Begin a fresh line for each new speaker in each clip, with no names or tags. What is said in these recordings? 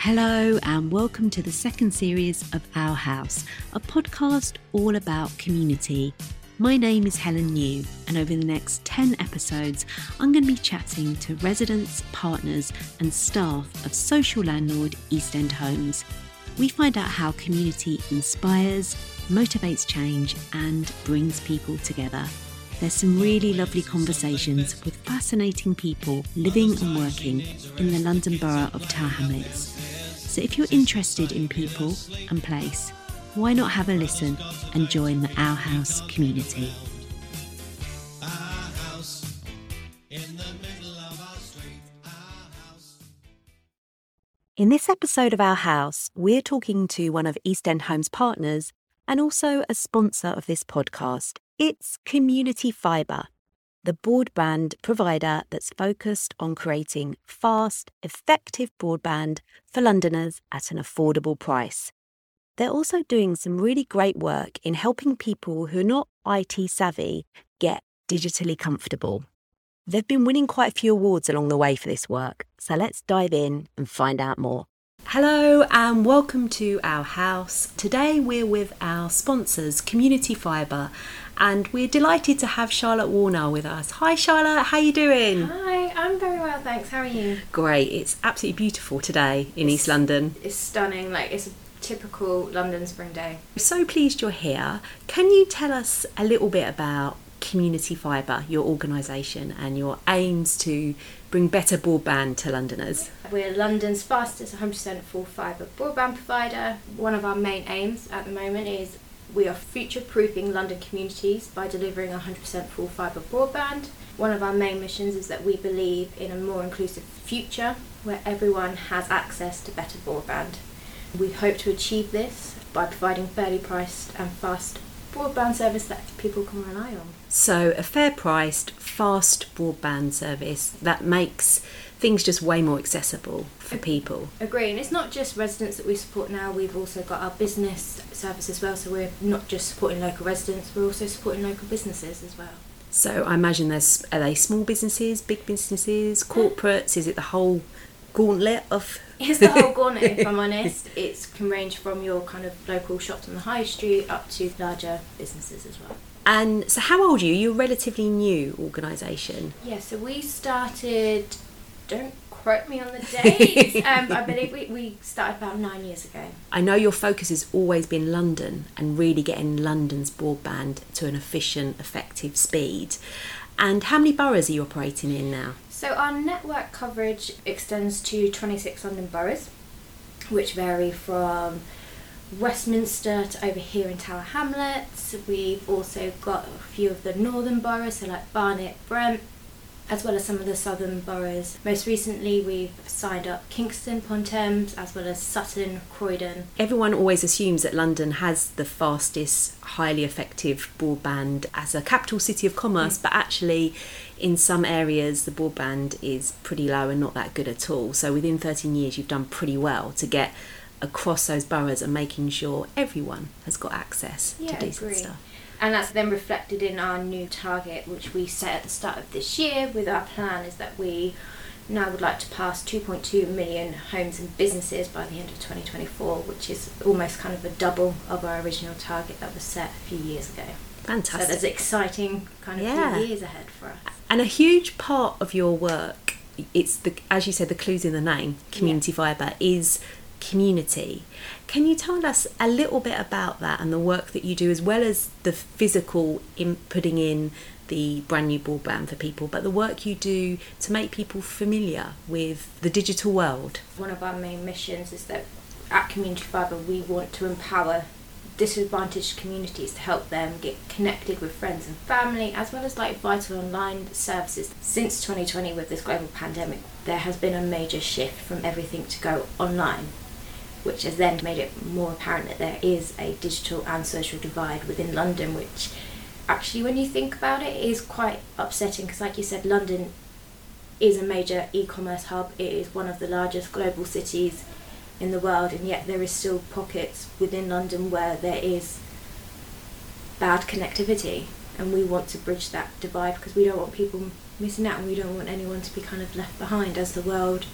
Hello, and welcome to the second series of Our House, a podcast all about community. My name is Helen New, and over the next 10 episodes, I'm going to be chatting to residents, partners, and staff of social landlord East End Homes. We find out how community inspires, motivates change, and brings people together. There's some really lovely conversations with fascinating people living and working in the London Borough of Tower Hamlets. So if you're interested in people and place, why not have a listen and join the Our House community? In this episode of Our House, we're talking to one of East End Homes partners and also a sponsor of this podcast. It's Community Fibre, the broadband provider that's focused on creating fast, effective broadband for Londoners at an affordable price. They're also doing some really great work in helping people who are not IT savvy get digitally comfortable. They've been winning quite a few awards along the way for this work, so let's dive in and find out more. Hello and welcome to our house. Today we're with our sponsors, Community Fibre, and we're delighted to have Charlotte Warner with us. Hi Charlotte, how are you doing?
Hi, I'm very well, thanks. How are you?
Great. It's absolutely beautiful today in
It's-
East London.
It's stunning. Like it's a typical London spring day.
We're so pleased you're here. Can you tell us a little bit about Community Fibre, your organisation, and your aims to bring better broadband to Londoners?
We're London's fastest 100% full fibre broadband provider. One of our main aims at the moment is we are future proofing London communities by delivering 100% full fibre broadband. One of our main missions is that we believe in a more inclusive future where everyone has access to better broadband. We hope to achieve this by providing fairly priced and fast broadband service that people can rely on.
So, a fair priced, fast broadband service that makes things just way more accessible for people.
Agree, and it's not just residents that we support now, we've also got our business service as well, so we're not just supporting local residents, we're also supporting local businesses as well.
So, I imagine there's are they small businesses, big businesses, corporates? Is it the whole gauntlet of?
It's the whole gauntlet, if I'm honest. It can range from your kind of local shops on the high street up to larger businesses as well.
And so, how old are you? You're a relatively new organisation.
Yeah, so we started, don't quote me on the dates, um, I believe we, we started about nine years ago.
I know your focus has always been London and really getting London's broadband to an efficient, effective speed. And how many boroughs are you operating in now?
So our network coverage extends to 26 London boroughs, which vary from Westminster to over here in Tower Hamlets. We've also got a few of the northern boroughs, so like Barnet, Brent, as well as some of the southern boroughs. Most recently, we've signed up Kingston upon Thames, as well as Sutton, Croydon.
Everyone always assumes that London has the fastest, highly effective broadband as a capital city of commerce, mm. but actually, in some areas, the broadband is pretty low and not that good at all. So, within 13 years, you've done pretty well to get across those boroughs and making sure everyone has got access
Yeah,
to decent
agree.
stuff.
And that's then reflected in our new target, which we set at the start of this year. With our plan, is that we now would like to pass 2.2 million homes and businesses by the end of 2024, which is almost kind of a double of our original target that was set a few years ago.
fantastic So
there's exciting kind of
Yeah.
few years ahead for us.
And a huge part of your work, it's the as you said, the clues in the name, community fibre, is community. Can you tell us a little bit about that and the work that you do, as well as the physical in putting in the brand new broadband for people, but the work you do to make people familiar with the digital world?
One of our main missions is that at Community Fibre we want to empower disadvantaged communities to help them get connected with friends and family as well as like vital online services. Since 2020 with this global pandemic there has been a major shift from everything to go online which has then made it more apparent that there is a digital and social divide within London which actually when you think about it is quite upsetting because like you said London is a major e-commerce hub. It is one of the largest global cities in the world, and yet there is still pockets within London where there is bad connectivity, and we want to bridge that divide because we don't want people missing out, and we don't want anyone to be kind of left behind as the world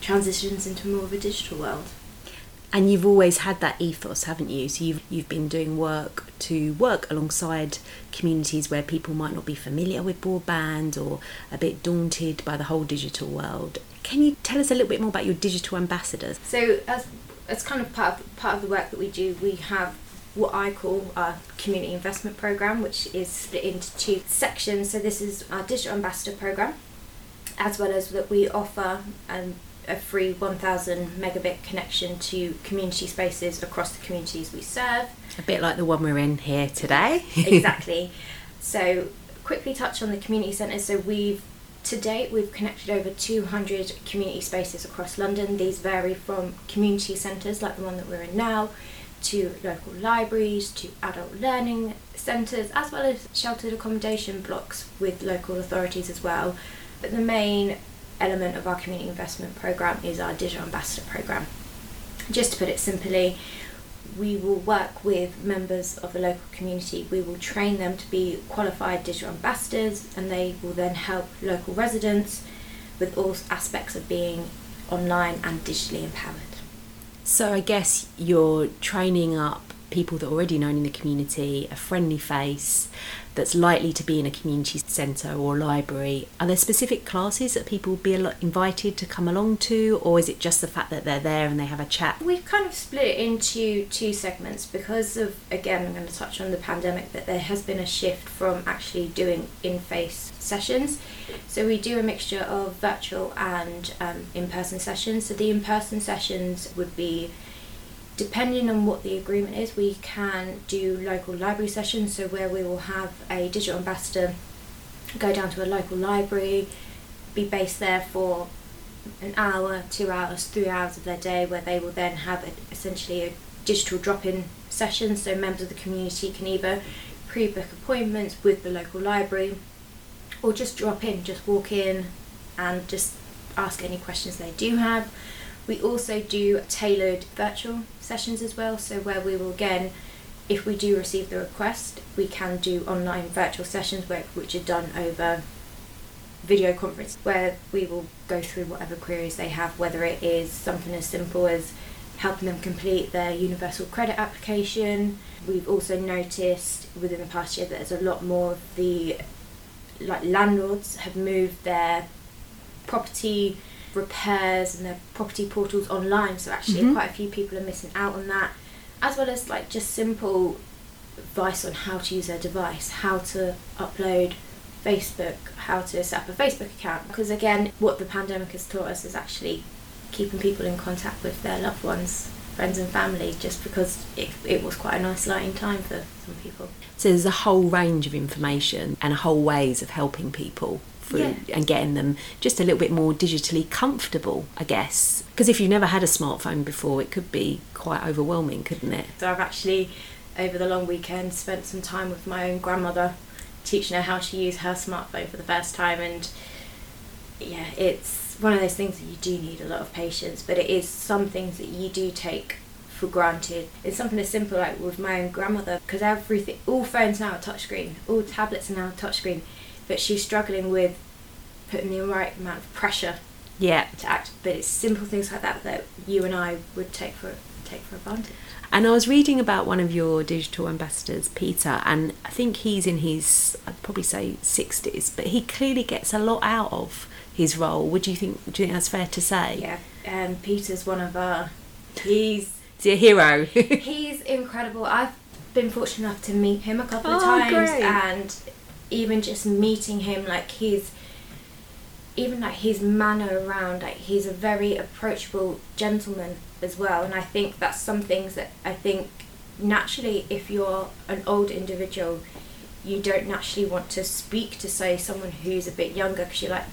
transitions into more of a digital world.
And you've always had that ethos, haven't you? So you've you've been doing work to work alongside communities where people might not be familiar with broadband or a bit daunted by the whole digital world. Can you tell us a little bit more about your digital ambassadors?
So as as kind of part of, part of the work that we do, we have what I call our community investment program, which is split into two sections. So this is our digital ambassador program, as well as that we offer um, a free 1000 megabit connection to community spaces across the communities we serve.
A bit like the one we're in here today.
exactly. So quickly touch on the community centres. So we've to date we've connected over 200 community spaces across London. These vary from community centres like the one that we're in now to local libraries to adult learning centres as well as sheltered accommodation blocks with local authorities as well. But the main element of our community investment program is our digital ambassador program. Just to put it simply, we will work with members of the local community. We will train them to be qualified digital ambassadors, and they will then help local residents with all aspects of being online and digitally empowered.
So, I guess you're training up people that are already known in the community, a friendly face that's likely to be in a community centre or library. Are there specific classes that people will be invited to come along to, or is it just the fact that they're there and they have a chat?
We've kind of split it into two segments because of, again, I'm going to touch on the pandemic, that there has been a shift from actually doing in face sessions. So we do a mixture of virtual and um, in person sessions. So the in person sessions would be depending on what the agreement is, we can do local library sessions. So where we will have a digital ambassador go down to a local library, be based there for an hour, two hours, three hours of their day, where they will then have a, essentially a digital drop-in session. So members of the community can either pre-book appointments with the local library, or just drop in, just walk in, and just ask any questions they do have. We also do tailored virtual sessions as well, so where we will again, if we do receive the request, we can do online virtual sessions where, which are done over video conference where we will go through whatever queries they have, whether it is something as simple as helping them complete their universal credit application. We've also noticed within the past year that there's a lot more of the like landlords have moved their property repairs and their property portals online. So actually, mm-hmm. quite a few people are missing out on that, as well as like just simple advice on how to use their device, how to upload Facebook, how to set up a Facebook account. Because again, what the pandemic has taught us is actually keeping people in contact with their loved ones, friends and family, just because it, it was quite an isolating time for some people.
So there's a whole range of information and whole ways of helping people yeah. and getting them just a little bit more digitally comfortable, I guess. Because if you've never had a smartphone before, it could be quite overwhelming, couldn't it?
So I've actually, over the long weekend, spent some time with my own grandmother, teaching her how to use her smartphone for the first time, and yeah, it's one of those things that you do need a lot of patience, but it is some things that you do take for granted. It's something as simple like with my own grandmother, because everything, all phones now are touchscreen, all tablets are now touchscreen but she's struggling with putting the right amount of pressure
yeah.
to act. But it's simple things like that that you and I would take for take for advantage.
And I was reading about one of your digital ambassadors Peter and I think he's in his I'd probably say 60s but he clearly gets a lot out of his role. Would you think do you think that's fair to say?
Yeah um, Peter's one of our he's
Is he a hero.
he's incredible. I've been fortunate enough to meet him a couple of oh, times great. and even just meeting him, like he's even like his manner around, like he's a very approachable gentleman as well. And I think that's some things that I think naturally, if you're an old individual, you don't naturally want to speak to say someone who's a bit younger because you're like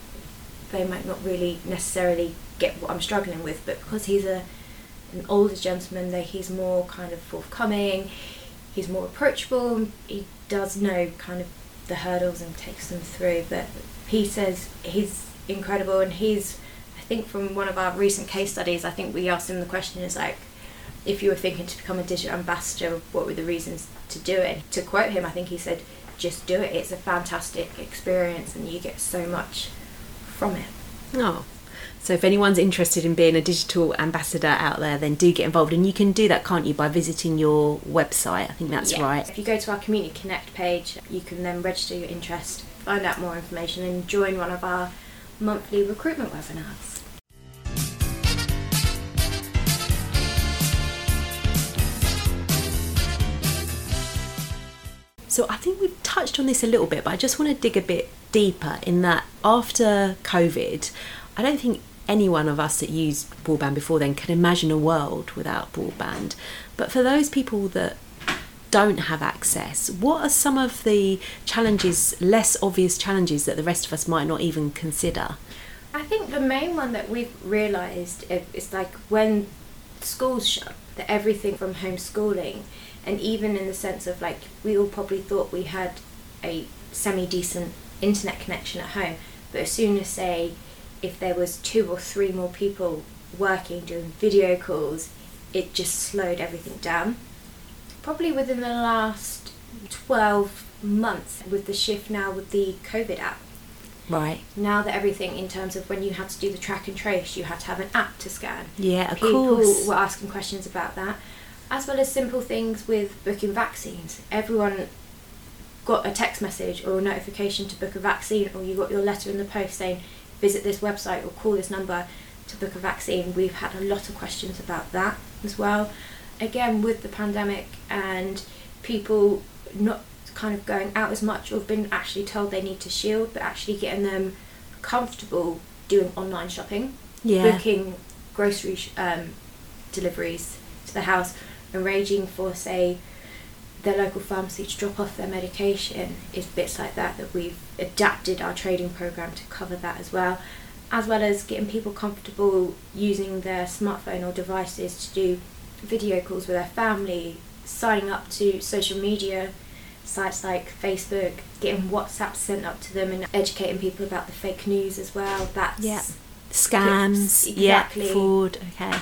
they might not really necessarily get what I'm struggling with. But because he's a an older gentleman, that he's more kind of forthcoming, he's more approachable. He does know kind of the hurdles and takes them through. But he says he's incredible, and he's, I think, from one of our recent case studies, I think we asked him the question is like, if you were thinking to become a digital ambassador, what were the reasons to do it? To quote him, I think he said, just do it. It's a fantastic experience, and you get so much from it.
Oh, So if anyone's interested in being a digital ambassador out there, then do get involved. And you can do that, can't you, by visiting your website? I think that's
Yeah.
right.
If you go to our Community Connect page, you can then register your interest, find out more information, and join one of our monthly recruitment webinars.
So I think we've touched on this a little bit, but I just want to dig a bit deeper in that after COVID, I don't think any one of us that used broadband before then can imagine a world without broadband. But for those people that don't have access, what are some of the challenges, less obvious challenges that the rest of us might not even consider?
I think the main one that we've realised is like when schools shut, that everything from homeschooling, and even in the sense of like we all probably thought we had a semi decent internet connection at home, but as soon as say if there was two or three more people working doing video calls, it just slowed everything down. Probably within the last 12 months with the shift now with the COVID app
Right.
now that everything in terms of when you had to do the track and trace, you had to have an app to scan.
Yeah, of
People
course.
were asking questions about that, as well as simple things with booking vaccines. Everyone got a text message or a notification to book a vaccine, or you got your letter in the post saying, visit this website or call this number to book a vaccine. We've had a lot of questions about that as well. Again, with the pandemic and people not kind of going out as much or have been actually told they need to shield, but actually getting them comfortable doing online shopping,
Yeah.
booking grocery sh- um, deliveries to the house, arranging for, say, their local pharmacy to drop off their medication is bits like that that we've adapted our trading program to cover that as well, as well as getting people comfortable using their smartphone or devices to do video calls with their family, signing up to social media sites like Facebook, getting WhatsApp sent up to them, and educating people about the fake news as well. That's
Yeah. Scams,
Clips,
yeah,
exactly.
fraud. Okay.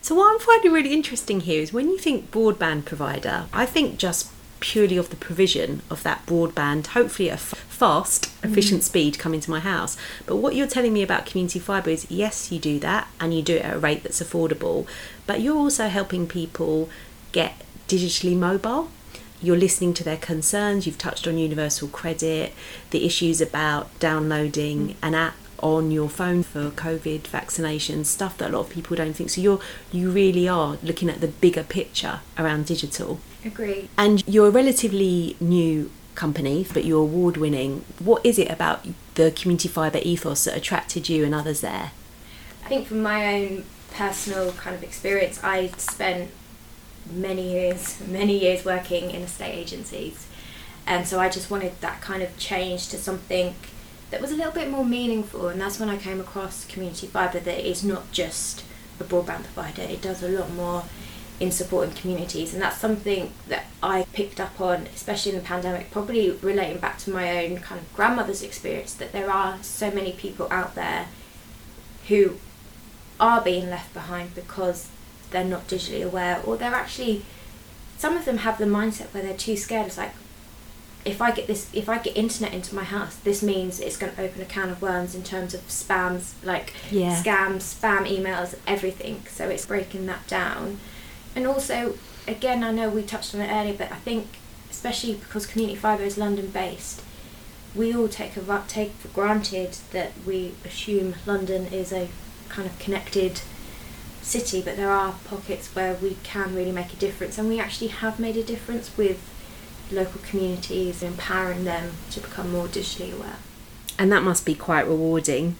So what I'm finding really interesting here is when you think broadband provider, I think just purely of the provision of that broadband, hopefully at a f- fast, mm. efficient speed coming to my house. But what you're telling me about community fibre is yes, you do that and you do it at a rate that's affordable, but you're also helping people get digitally mobile. You're listening to their concerns. You've touched on universal credit, the issues about downloading mm. an app on your phone for COVID vaccinations, stuff that a lot of people don't think. So you're you really are looking at the bigger picture around digital.
agree.
And you're a relatively new company, but you're award winning. What is it about the community fibre ethos that attracted you and others there?
I think from my own personal kind of experience, I spent many years, many years working in estate agencies, and so I just wanted that kind of change to something that was a little bit more meaningful. And that's when I came across Community Fibre. That is not just a broadband provider; it does a lot more in supporting communities, and that's something that I picked up on, especially in the pandemic. Probably relating back to my own kind of grandmother's experience, that there are so many people out there who are being left behind because they're not digitally aware or they're actually some of them have the mindset where they're too scared it's like if i get this if i get internet into my house this means it's going to open a can of worms in terms of spams like
Yeah.
scams spam emails everything. So it's breaking that down. And also again i know we touched on it earlier but i think especially because community fibre is london based we all take a take for granted that we assume London is a kind of connected city, but there are pockets where we can really make a difference, and we actually have made a difference with local communities, and empowering them to become more digitally aware.
And that must be quite rewarding.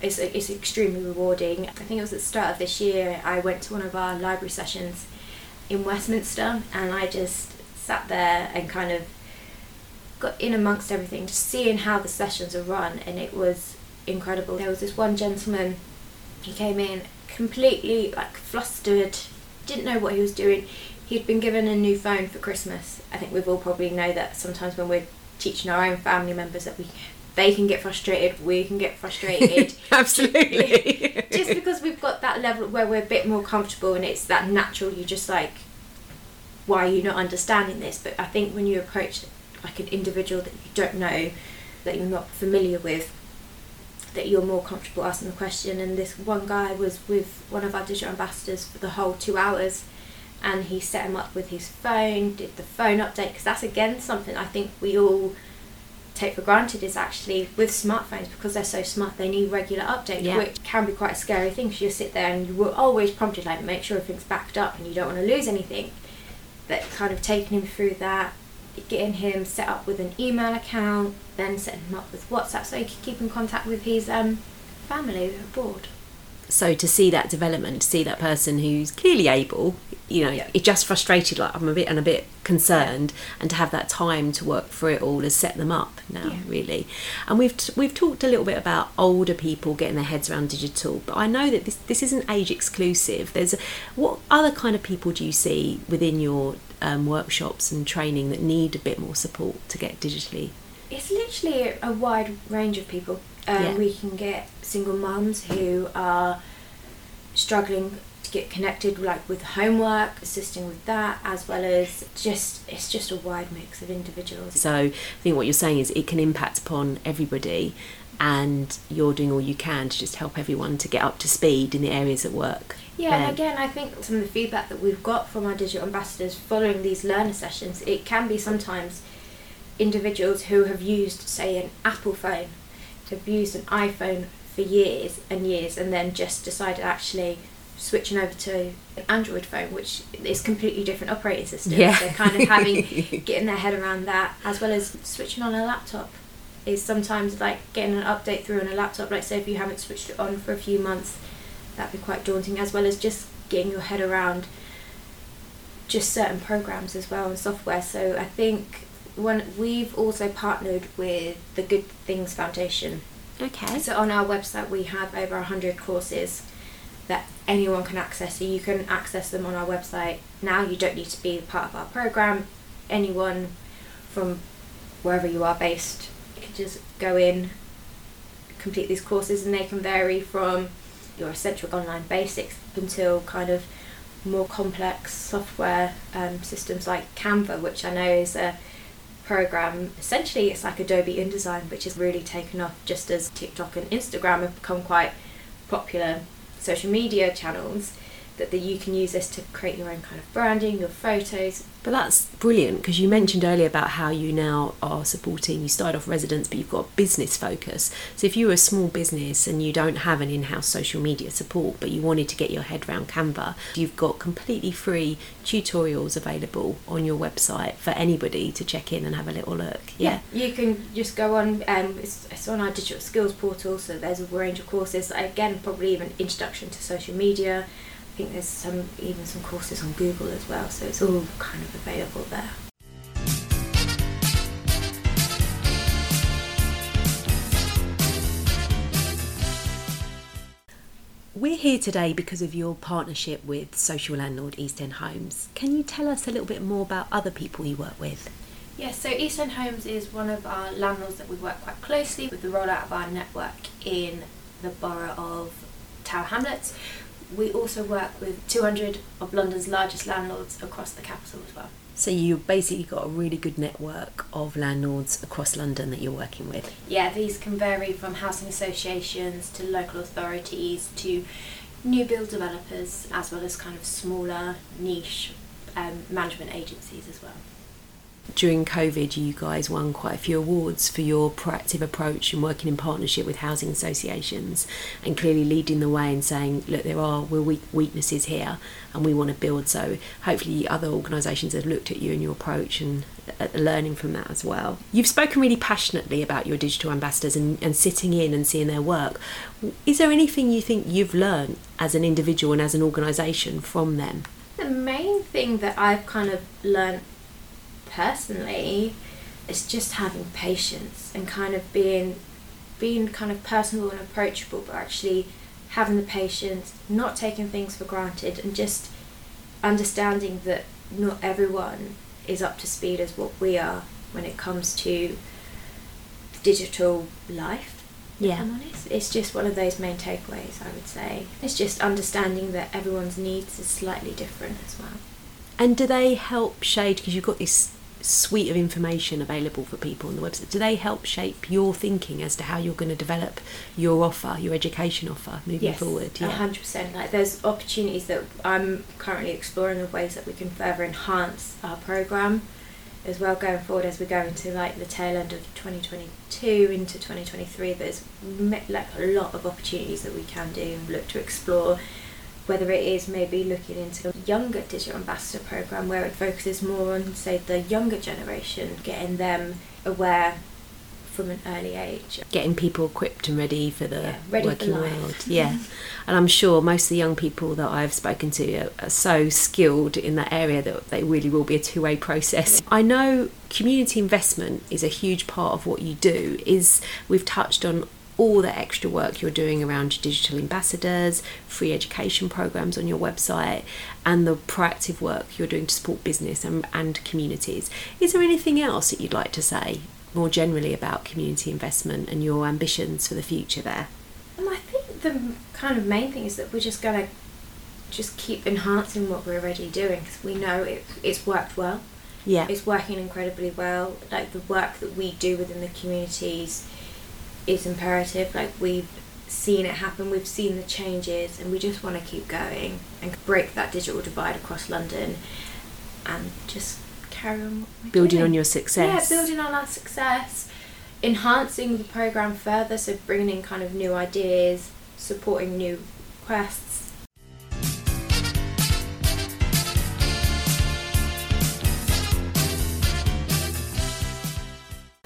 It's it's extremely rewarding. I think it was at the start of this year. I went to one of our library sessions in Westminster, and I just sat there and kind of got in amongst everything, just seeing how the sessions are run, and it was incredible. There was this one gentleman, he came in completely like flustered, didn't know what he was doing. He'd been given a new phone for Christmas. I think we've all probably know that sometimes when we're teaching our own family members that we they can get frustrated, we can get frustrated.
Absolutely.
just because we've got that level where we're a bit more comfortable and it's that natural you just like why are you not understanding this but i think when you approach like an individual that you don't know that you're not familiar with that you're more comfortable asking the question. And this one guy was with one of our digital ambassadors for the whole two hours, and he set him up with his phone, did the phone update because that's again something I think we all take for granted is actually with smartphones because they're so smart they need regular updates
Yeah.
which can be quite a scary thing because you sit there and you were always prompted like make sure everything's backed up and you don't want to lose anything but kind of taking him through that getting him set up with an email account then setting him up with whatsapp so he can keep in contact with his um, family abroad
So to see that development, to see that person who's clearly able, you know,
Yeah.
it just frustrated. Like I'm a bit and a bit concerned, and to have that time to work through it all has set them up now,
Yeah.
really. And we've t- we've talked a little bit about older people getting their heads around digital, but I know that this this isn't age exclusive. There's a, what other kind of people do you see within your um, workshops and training that need a bit more support to get digitally?
it's literally a wide range of people. Um,
Yeah.
We can get single mums who are struggling to get connected, like with homework, assisting with that, as well as just it's just a wide mix of individuals.
So I think what you're saying is it can impact upon everybody, and you're doing all you can to just help everyone to get up to speed in the areas at work.
Yeah, and again, I think some of the feedback that we've got from our digital ambassadors following these learner sessions, it can be sometimes individuals who have used, say, an Apple phone, have used an iPhone for years and years, and then just decided actually switching over to an Android phone, which is completely different operating system.
Yeah.
So kind of having getting their head around that, as well as switching on a laptop, is sometimes like getting an update through on a laptop. Like say if you haven't switched it on for a few months, that'd be quite daunting. As well as just getting your head around just certain programs as well and software. So I think one we've also partnered with the Good Things Foundation.
Okay.
So on our website we have over 100 courses that anyone can access. So you can access them on our website now. You don't need to be part of our program. Anyone from wherever you are based, you can just go in, complete these courses, and they can vary from your essential online basics until kind of more complex software um, systems like Canva, which I know is a program. Essentially, it's like Adobe InDesign, which has really taken off just as TikTok and Instagram have become quite popular social media channels. That, you can use this to create your own kind of branding, your photos.
But that's brilliant because you mentioned earlier about how you now are supporting, you started off residents, but you've got a business focus. So if you were a small business and you don't have an in house social media support, but you wanted to get your head around Canva, you've got completely free tutorials available on your website for anybody to check in and have a little look. Yeah.
you can just go on. Um, it's, it's on our digital skills portal, so there's a range of courses. Again, probably even introduction to social media. I think there's some even some courses on Google as well, so it's all kind of available there.
We're here today because of your partnership with social landlord East End Homes. Can you tell us a little bit more about other people you work with?
Yes, so East End Homes is one of our landlords that we work quite closely with the rollout of our network in the borough of Tower Hamlets. We also work with 200 of London's largest landlords across the capital as well.
So you've basically got a really good network of landlords across London that you're working with.
Yeah, these can vary from housing associations to local authorities to new build developers, as well as kind of smaller niche um, management agencies as well.
During COVID, you guys won quite a few awards for your proactive approach and working in partnership with housing associations and clearly leading the way and saying, look, there are weaknesses here and we want to build. So hopefully other organisations have looked at you and your approach and uh, learning from that as well. You've spoken really passionately about your digital ambassadors and, and sitting in and seeing their work. Is there anything you think you've learned as an individual and as an organisation from them?
The main thing that I've kind of learnt personally is just having patience and kind of being being kind of personable and approachable but actually having the patience not taking things for granted and just understanding that not everyone is up to speed as what we are when it comes to digital life honest. It's just one of those main takeaways, I would say. It's just understanding that everyone's needs is slightly different as well.
And do they help shade because you've got this suite of information available for people on the website? Do they help shape your thinking as to how you're going to develop your offer, your education offer moving
yes,
forward?
Yeah, hundred percent. Like there's opportunities that I'm currently exploring of ways that we can further enhance our program as well going forward as we go into like the tail end of 2022 into 2023 there's like a lot of opportunities that we can do and look to explore whether it is maybe looking into a younger digital ambassador program where it focuses more on say the younger generation getting them aware from an early age.
Getting people equipped and ready for the
yeah,
working
for
world. Yeah. and I'm sure most of the young people that I've spoken to are, are so skilled in that area that they really will be a two way process. I know community investment is a huge part of what you do. Is we've touched on all the extra work you're doing around digital ambassadors, free education programs on your website, and the proactive work you're doing to support business and, and communities. Is there anything else that you'd like to say more generally about community investment and your ambitions for the future there?
Um, I think the kind of main thing is that we're just going to just keep enhancing what we're already doing because we know it, it's worked well.
Yeah.
It's working incredibly well. Like the work that we do within the communities is imperative. Like we've seen it happen, we've seen the changes, and we just want to keep going and break that digital divide across London and just carry on
building
doing.
on your success.
Yeah, building on our success, enhancing the program further, so bringing in kind of new ideas, supporting new quests.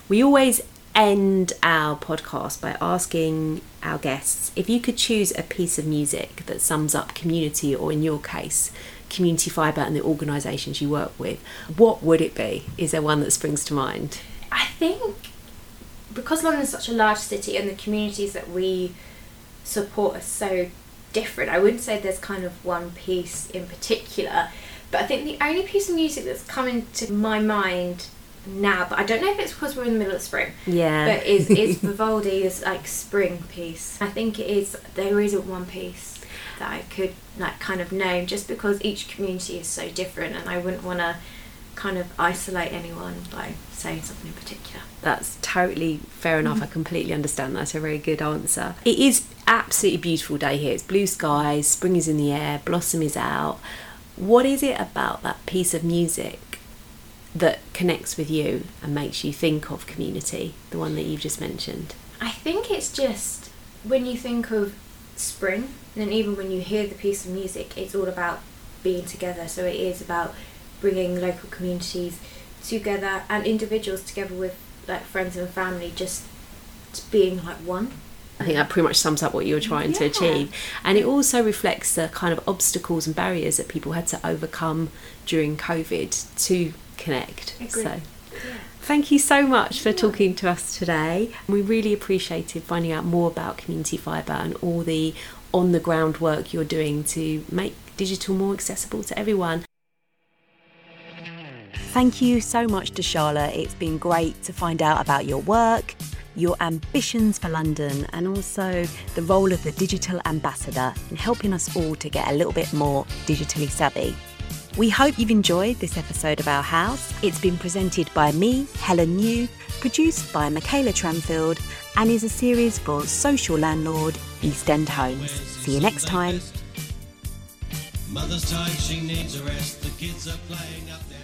We always end our podcast by asking our guests if you could choose a piece of music that sums up community, or in your case, Community Fibre and the organisations you work with, what would it be? Is there one that springs to mind?
I think because London's such a large city and the communities that we support are so different, I wouldn't say there's kind of one piece in particular. But I think the only piece of music that's come into my mind now, but I don't know if it's because we're in the middle of spring.
Yeah.
But is is Vivaldi's like spring piece. I think it is. There isn't one piece that I could like kind of name just because each community is so different, and I wouldn't want to kind of isolate anyone by saying something in particular.
That's totally fair enough. I mm. completely understand. That's a very good answer. It is absolutely beautiful day here. It's blue skies, spring is in the air, blossom is out. What is it about that piece of music that connects with you and makes you think of community, the one that you've just mentioned?
I think it's just when you think of spring, and even when you hear the piece of music, it's all about being together. So it is about bringing local communities together and individuals together with like friends and family, just being like one.
I think that pretty much sums up what you were trying to achieve. And it also reflects the kind of obstacles and barriers that people had to overcome during COVID to connect.
Agree.
So thank you so much for talking to us today. We really appreciated finding out more about Community Fibre and all the on the ground work you're doing to make digital more accessible to everyone. Thank you so much to Charlotte. It's been great to find out about your work, your ambitions for London, and also the role of the digital ambassador in helping us all to get a little bit more digitally savvy. We hope you've enjoyed this episode of Our House. It's been presented by me, Helen New, produced by Michaela Tramfield, and is a series for social landlord East End Homes. See you next time.
Mother's tired, she needs a rest. The kids are playing up there.